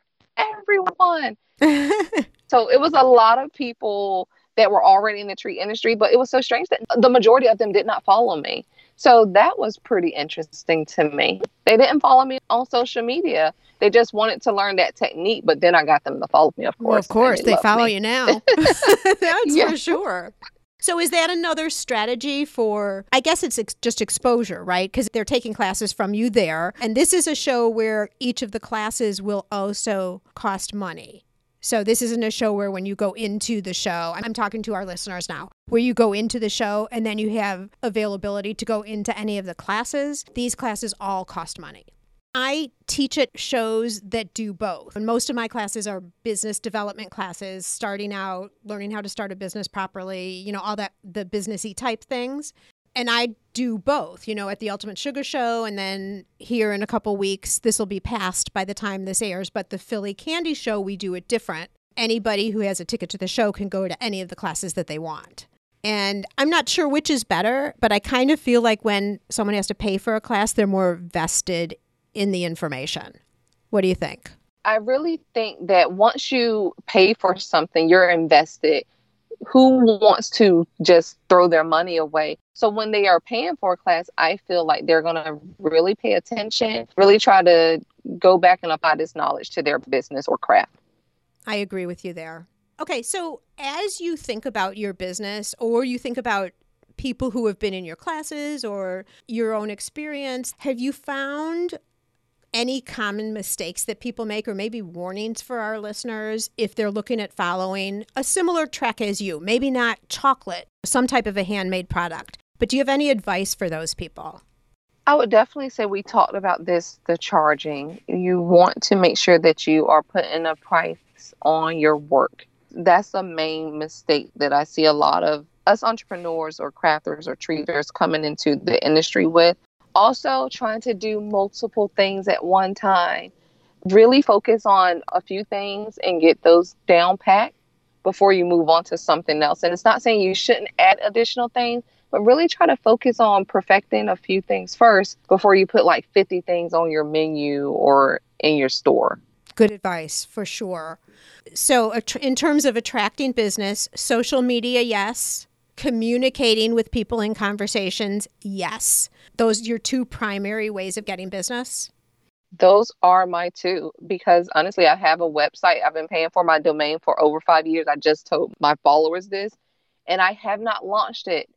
everyone. so it was a lot of people that were already in the tree industry, but it was so strange that the majority of them did not follow me. So that was pretty interesting to me. They didn't follow me on social media. They just wanted to learn that technique, but then I got them to follow me, of course. Well, of course, they, they follow me. you now. That's yeah. for sure. So is that another strategy for I guess it's ex- just exposure, right? Cuz they're taking classes from you there, and this is a show where each of the classes will also cost money. So this isn't a show where when you go into the show, I'm talking to our listeners now, where you go into the show and then you have availability to go into any of the classes. These classes all cost money. I teach at shows that do both. And most of my classes are business development classes, starting out, learning how to start a business properly, you know, all that the businessy type things and I do both, you know, at the Ultimate Sugar Show, and then here in a couple weeks, this will be past by the time this airs. But the Philly Candy Show, we do it different. anybody who has a ticket to the show can go to any of the classes that they want. And I'm not sure which is better, but I kind of feel like when someone has to pay for a class, they're more vested in the information. What do you think? I really think that once you pay for something, you're invested. Who wants to just throw their money away? So when they are paying for a class, I feel like they're going to really pay attention, really try to go back and apply this knowledge to their business or craft. I agree with you there. Okay, so as you think about your business or you think about people who have been in your classes or your own experience, have you found any common mistakes that people make or maybe warnings for our listeners if they're looking at following a similar track as you? Maybe not chocolate, some type of a handmade product. But do you have any advice for those people? I would definitely say we talked about this the charging. You want to make sure that you are putting a price on your work. That's a main mistake that I see a lot of us entrepreneurs or crafters or treaters coming into the industry with. Also, trying to do multiple things at one time. Really focus on a few things and get those down packed before you move on to something else. And it's not saying you shouldn't add additional things, but really try to focus on perfecting a few things first before you put like 50 things on your menu or in your store. Good advice for sure. So, in terms of attracting business, social media, yes. Communicating with people in conversations, yes. Those are your two primary ways of getting business? Those are my two because honestly, I have a website. I've been paying for my domain for over five years. I just told my followers this, and I have not launched it.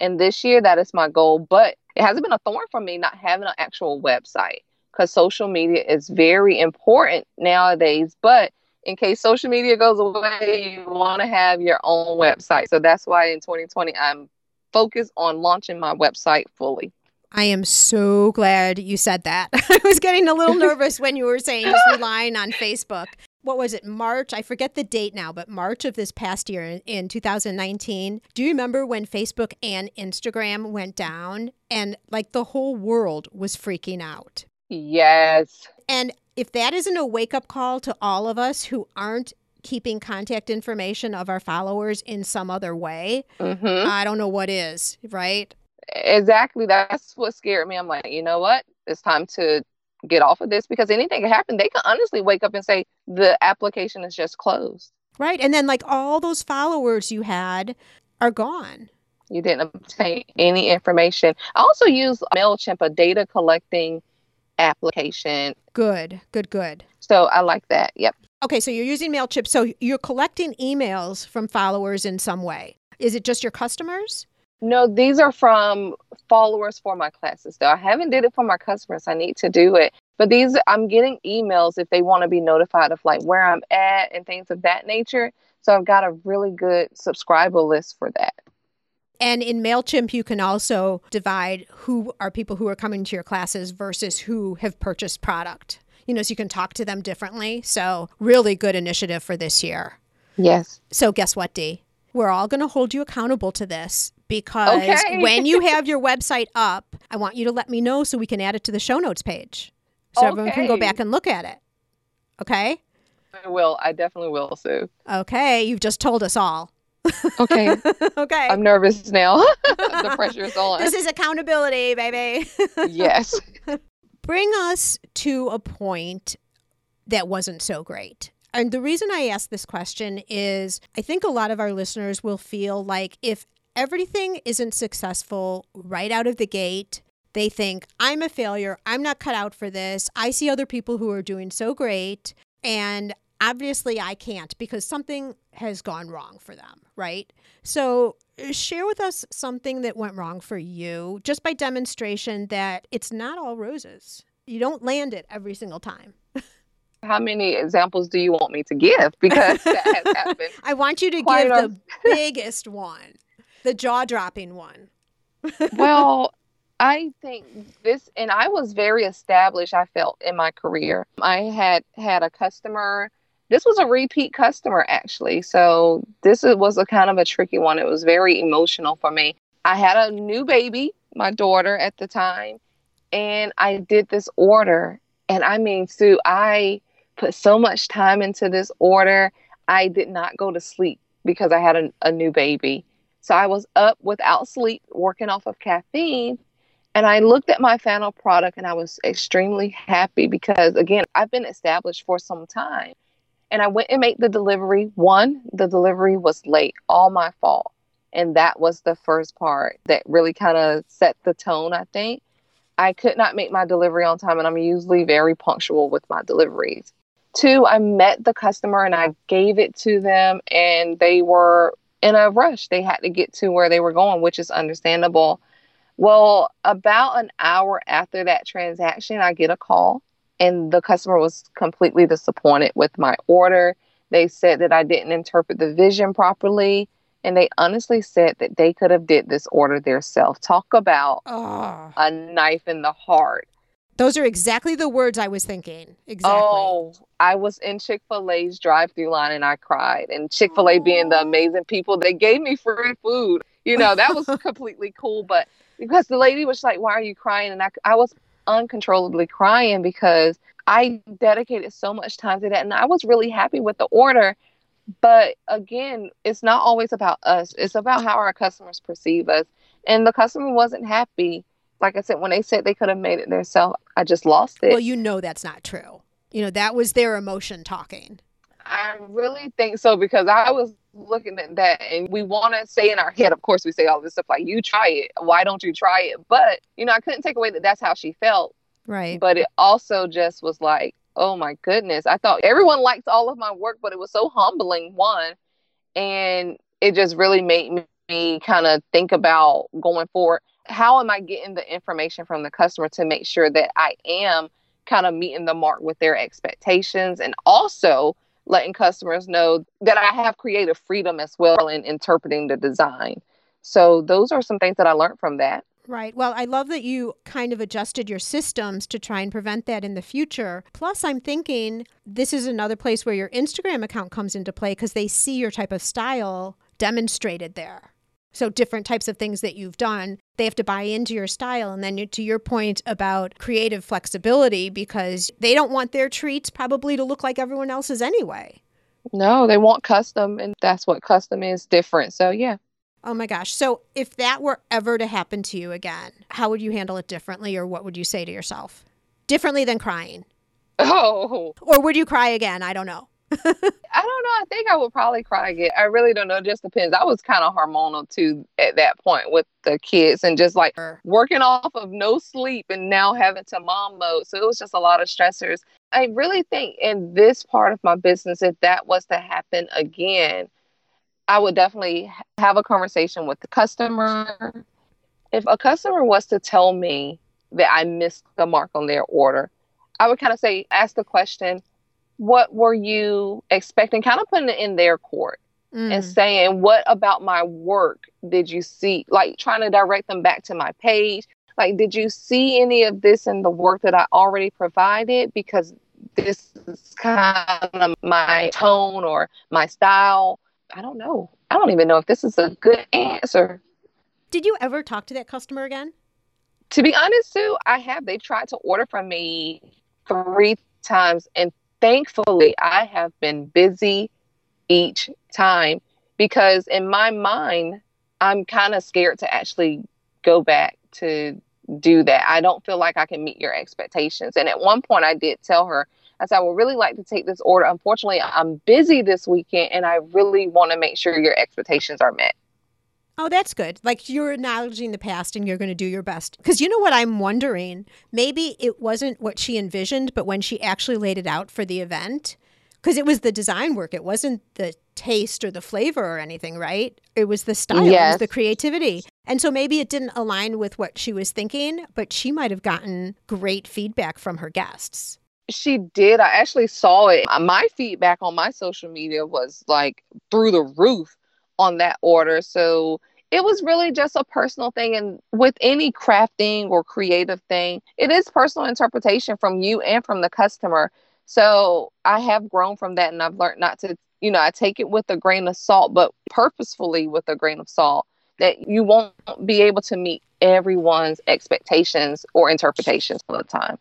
And this year, that is my goal. But it hasn't been a thorn for me not having an actual website because social media is very important nowadays. But in case social media goes away, you want to have your own website. So that's why in 2020, I'm focused on launching my website fully. I am so glad you said that. I was getting a little nervous when you were saying just relying on Facebook. What was it, March? I forget the date now, but March of this past year in, in 2019. Do you remember when Facebook and Instagram went down and like the whole world was freaking out? Yes. And if that isn't a wake up call to all of us who aren't keeping contact information of our followers in some other way, mm-hmm. I don't know what is, right? Exactly. That's what scared me. I'm like, you know what? It's time to get off of this because anything can happen. They can honestly wake up and say the application is just closed. Right. And then, like, all those followers you had are gone. You didn't obtain any information. I also use MailChimp, a data collecting application. Good, good, good. So I like that. Yep. Okay, so you're using MailChimp. So you're collecting emails from followers in some way. Is it just your customers? No, these are from followers for my classes. Though I haven't did it for my customers. I need to do it. But these I'm getting emails if they want to be notified of like where I'm at and things of that nature. So I've got a really good subscriber list for that. And in MailChimp, you can also divide who are people who are coming to your classes versus who have purchased product. You know, so you can talk to them differently. So, really good initiative for this year. Yes. So, guess what, Dee? We're all going to hold you accountable to this because okay. when you have your website up, I want you to let me know so we can add it to the show notes page so okay. everyone can go back and look at it. Okay? I will. I definitely will, Sue. Okay. You've just told us all. Okay. okay. I'm nervous now. the pressure's on. This is accountability, baby. yes. Bring us to a point that wasn't so great. And the reason I ask this question is I think a lot of our listeners will feel like if everything isn't successful right out of the gate, they think, I'm a failure. I'm not cut out for this. I see other people who are doing so great, and obviously I can't because something has gone wrong for them, right? So, share with us something that went wrong for you just by demonstration that it's not all roses. You don't land it every single time. How many examples do you want me to give? Because that has happened. I want you to give a... the biggest one, the jaw dropping one. well, I think this, and I was very established, I felt in my career. I had had a customer this was a repeat customer actually. So this was a kind of a tricky one. It was very emotional for me. I had a new baby, my daughter at the time, and I did this order. And I mean, Sue, I put so much time into this order. I did not go to sleep because I had a, a new baby. So I was up without sleep, working off of caffeine. And I looked at my final product and I was extremely happy because, again, I've been established for some time. And I went and made the delivery. One, the delivery was late, all my fault. And that was the first part that really kind of set the tone, I think. I could not make my delivery on time, and I'm usually very punctual with my deliveries. Two, I met the customer and I gave it to them, and they were in a rush. They had to get to where they were going, which is understandable. Well, about an hour after that transaction, I get a call, and the customer was completely disappointed with my order. They said that I didn't interpret the vision properly and they honestly said that they could have did this order themselves. Talk about oh. a knife in the heart. Those are exactly the words I was thinking. Exactly. Oh, I was in Chick fil A's drive through line and I cried. And Chick fil A being the oh. amazing people, they gave me free food. You know, that was completely cool. But because the lady was like, Why are you crying? And I, I was uncontrollably crying because I dedicated so much time to that. And I was really happy with the order. But again, it's not always about us. It's about how our customers perceive us. And the customer wasn't happy. Like I said, when they said they could have made it themselves, I just lost it. Well, you know that's not true. You know, that was their emotion talking. I really think so because I was looking at that and we want to say in our head, of course, we say all this stuff like, you try it. Why don't you try it? But, you know, I couldn't take away that that's how she felt. Right. But it also just was like, oh my goodness. I thought everyone liked all of my work, but it was so humbling, one. And it just really made me, kind of think about going forward. How am I getting the information from the customer to make sure that I am kind of meeting the mark with their expectations and also letting customers know that I have creative freedom as well in interpreting the design. So those are some things that I learned from that. Right. Well, I love that you kind of adjusted your systems to try and prevent that in the future. Plus, I'm thinking this is another place where your Instagram account comes into play because they see your type of style demonstrated there. So, different types of things that you've done, they have to buy into your style. And then, to your point about creative flexibility, because they don't want their treats probably to look like everyone else's anyway. No, they want custom, and that's what custom is different. So, yeah. Oh my gosh. So, if that were ever to happen to you again, how would you handle it differently, or what would you say to yourself? Differently than crying. Oh. Or would you cry again? I don't know. I don't know. I think I would probably cry again. I really don't know. It just depends. I was kind of hormonal too at that point with the kids and just like working off of no sleep and now having to mom mode. So it was just a lot of stressors. I really think in this part of my business, if that was to happen again, I would definitely have a conversation with the customer. If a customer was to tell me that I missed the mark on their order, I would kind of say, ask the question, what were you expecting? Kind of putting it in their court mm. and saying, what about my work did you see? Like trying to direct them back to my page. Like, did you see any of this in the work that I already provided? Because this is kind of my tone or my style I don't know. I don't even know if this is a good answer. Did you ever talk to that customer again? To be honest, Sue, I have. They tried to order from me three times, and thankfully, I have been busy each time because in my mind, I'm kind of scared to actually go back to do that. I don't feel like I can meet your expectations. And at one point, I did tell her, I said, I would really like to take this order. Unfortunately, I'm busy this weekend and I really want to make sure your expectations are met. Oh, that's good. Like you're acknowledging the past and you're going to do your best. Because you know what I'm wondering? Maybe it wasn't what she envisioned, but when she actually laid it out for the event, because it was the design work, it wasn't the taste or the flavor or anything, right? It was the style, yes. it was the creativity. And so maybe it didn't align with what she was thinking, but she might have gotten great feedback from her guests. She did. I actually saw it. Uh, my feedback on my social media was like through the roof on that order. So it was really just a personal thing. And with any crafting or creative thing, it is personal interpretation from you and from the customer. So I have grown from that and I've learned not to, you know, I take it with a grain of salt, but purposefully with a grain of salt that you won't be able to meet everyone's expectations or interpretations all the time.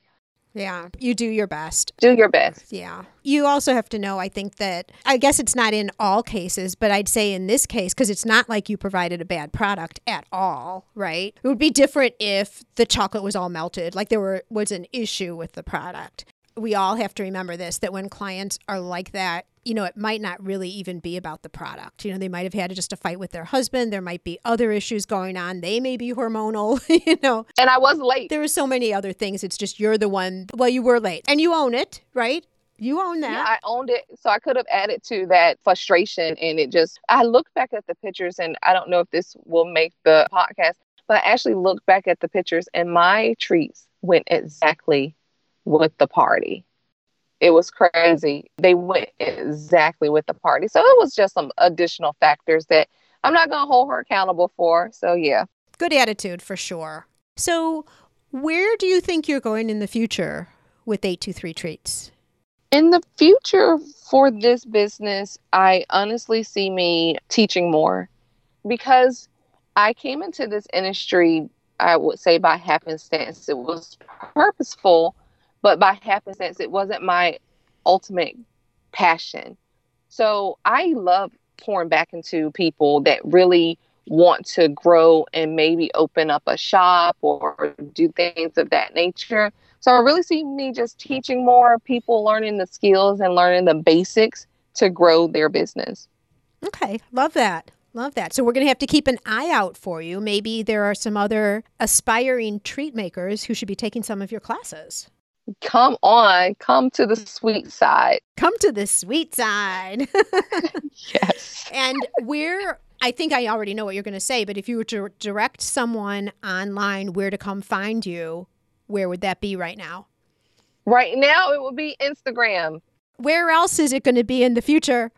Yeah, you do your best. Do your best. Yeah. You also have to know, I think that, I guess it's not in all cases, but I'd say in this case, because it's not like you provided a bad product at all, right? It would be different if the chocolate was all melted, like there were, was an issue with the product. We all have to remember this that when clients are like that, you know, it might not really even be about the product. You know, they might have had just a fight with their husband. There might be other issues going on. They may be hormonal, you know. And I was late. There were so many other things. It's just you're the one, well, you were late and you own it, right? You own that. Yeah, I owned it. So I could have added to that frustration. And it just, I look back at the pictures, and I don't know if this will make the podcast, but I actually looked back at the pictures, and my treats went exactly with the party. It was crazy. They went exactly with the party. So it was just some additional factors that I'm not going to hold her accountable for. So, yeah. Good attitude for sure. So, where do you think you're going in the future with 823 Treats? In the future for this business, I honestly see me teaching more because I came into this industry, I would say by happenstance. It was purposeful but by happenstance, it wasn't my ultimate passion. So I love pouring back into people that really want to grow and maybe open up a shop or do things of that nature. So I really see me just teaching more people learning the skills and learning the basics to grow their business. Okay, love that. Love that. So we're going to have to keep an eye out for you. Maybe there are some other aspiring treat makers who should be taking some of your classes come on, come to the sweet side. Come to the sweet side. yes. And where I think I already know what you're going to say, but if you were to direct someone online where to come find you, where would that be right now? Right now, it would be Instagram. Where else is it going to be in the future?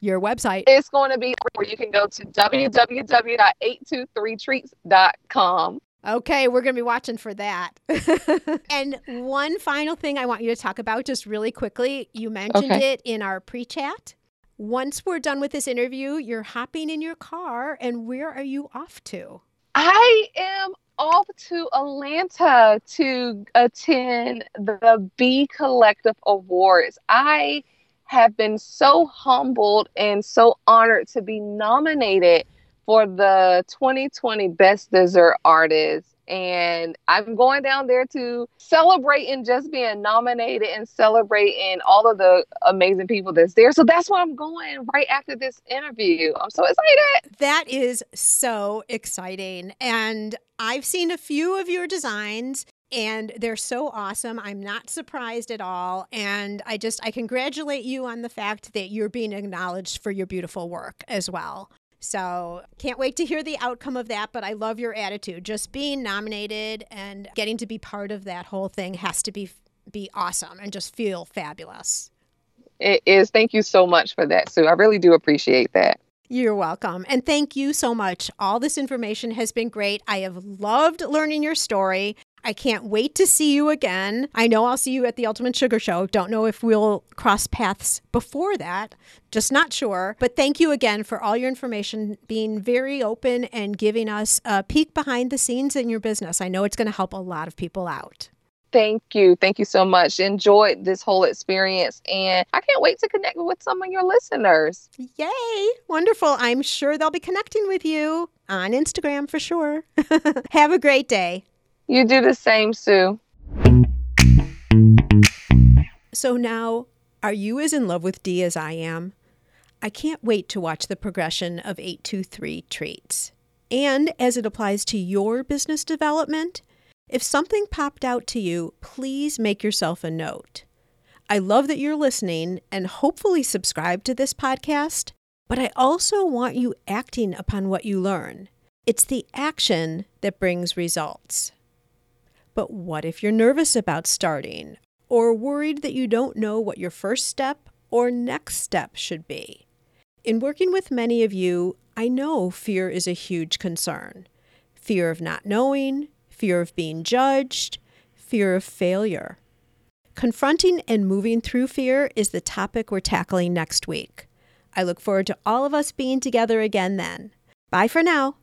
Your website. It's going to be where you can go to www.823treats.com. Okay, we're going to be watching for that. and one final thing I want you to talk about just really quickly. You mentioned okay. it in our pre chat. Once we're done with this interview, you're hopping in your car, and where are you off to? I am off to Atlanta to attend the B Collective Awards. I have been so humbled and so honored to be nominated for the 2020 Best Dessert Artist. And I'm going down there to celebrate and just being nominated and celebrating all of the amazing people that's there. So that's why I'm going right after this interview. I'm so excited. That is so exciting. And I've seen a few of your designs and they're so awesome. I'm not surprised at all. And I just, I congratulate you on the fact that you're being acknowledged for your beautiful work as well. So can't wait to hear the outcome of that. But I love your attitude. Just being nominated and getting to be part of that whole thing has to be be awesome and just feel fabulous. It is. Thank you so much for that, Sue. I really do appreciate that. You're welcome. And thank you so much. All this information has been great. I have loved learning your story. I can't wait to see you again. I know I'll see you at the Ultimate Sugar Show. Don't know if we'll cross paths before that, just not sure. But thank you again for all your information, being very open and giving us a peek behind the scenes in your business. I know it's going to help a lot of people out. Thank you. Thank you so much. Enjoyed this whole experience and I can't wait to connect with some of your listeners. Yay. Wonderful. I'm sure they'll be connecting with you on Instagram for sure. Have a great day. You do the same, Sue. So now, are you as in love with Dee as I am? I can't wait to watch the progression of 823 treats. And as it applies to your business development, if something popped out to you, please make yourself a note. I love that you're listening and hopefully subscribe to this podcast, but I also want you acting upon what you learn. It's the action that brings results. But what if you're nervous about starting or worried that you don't know what your first step or next step should be? In working with many of you, I know fear is a huge concern fear of not knowing, fear of being judged, fear of failure. Confronting and moving through fear is the topic we're tackling next week. I look forward to all of us being together again then. Bye for now.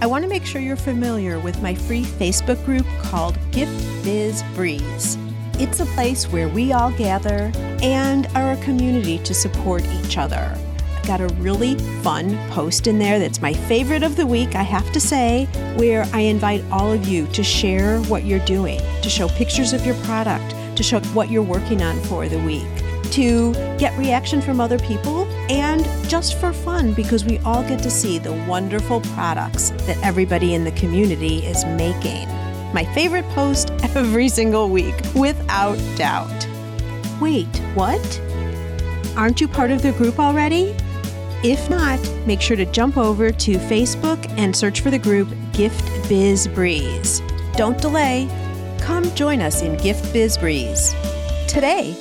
I want to make sure you're familiar with my free Facebook group called Gift Biz Breeze. It's a place where we all gather and are a community to support each other. I've got a really fun post in there that's my favorite of the week, I have to say, where I invite all of you to share what you're doing, to show pictures of your product, to show what you're working on for the week, to get reaction from other people, and just for fun because we all get to see the wonderful products that everybody in the community is making. My favorite post every single week, without doubt. Wait, what? Aren't you part of the group already? If not, make sure to jump over to Facebook and search for the group Gift Biz Breeze. Don't delay. Come join us in Gift Biz Breeze. Today,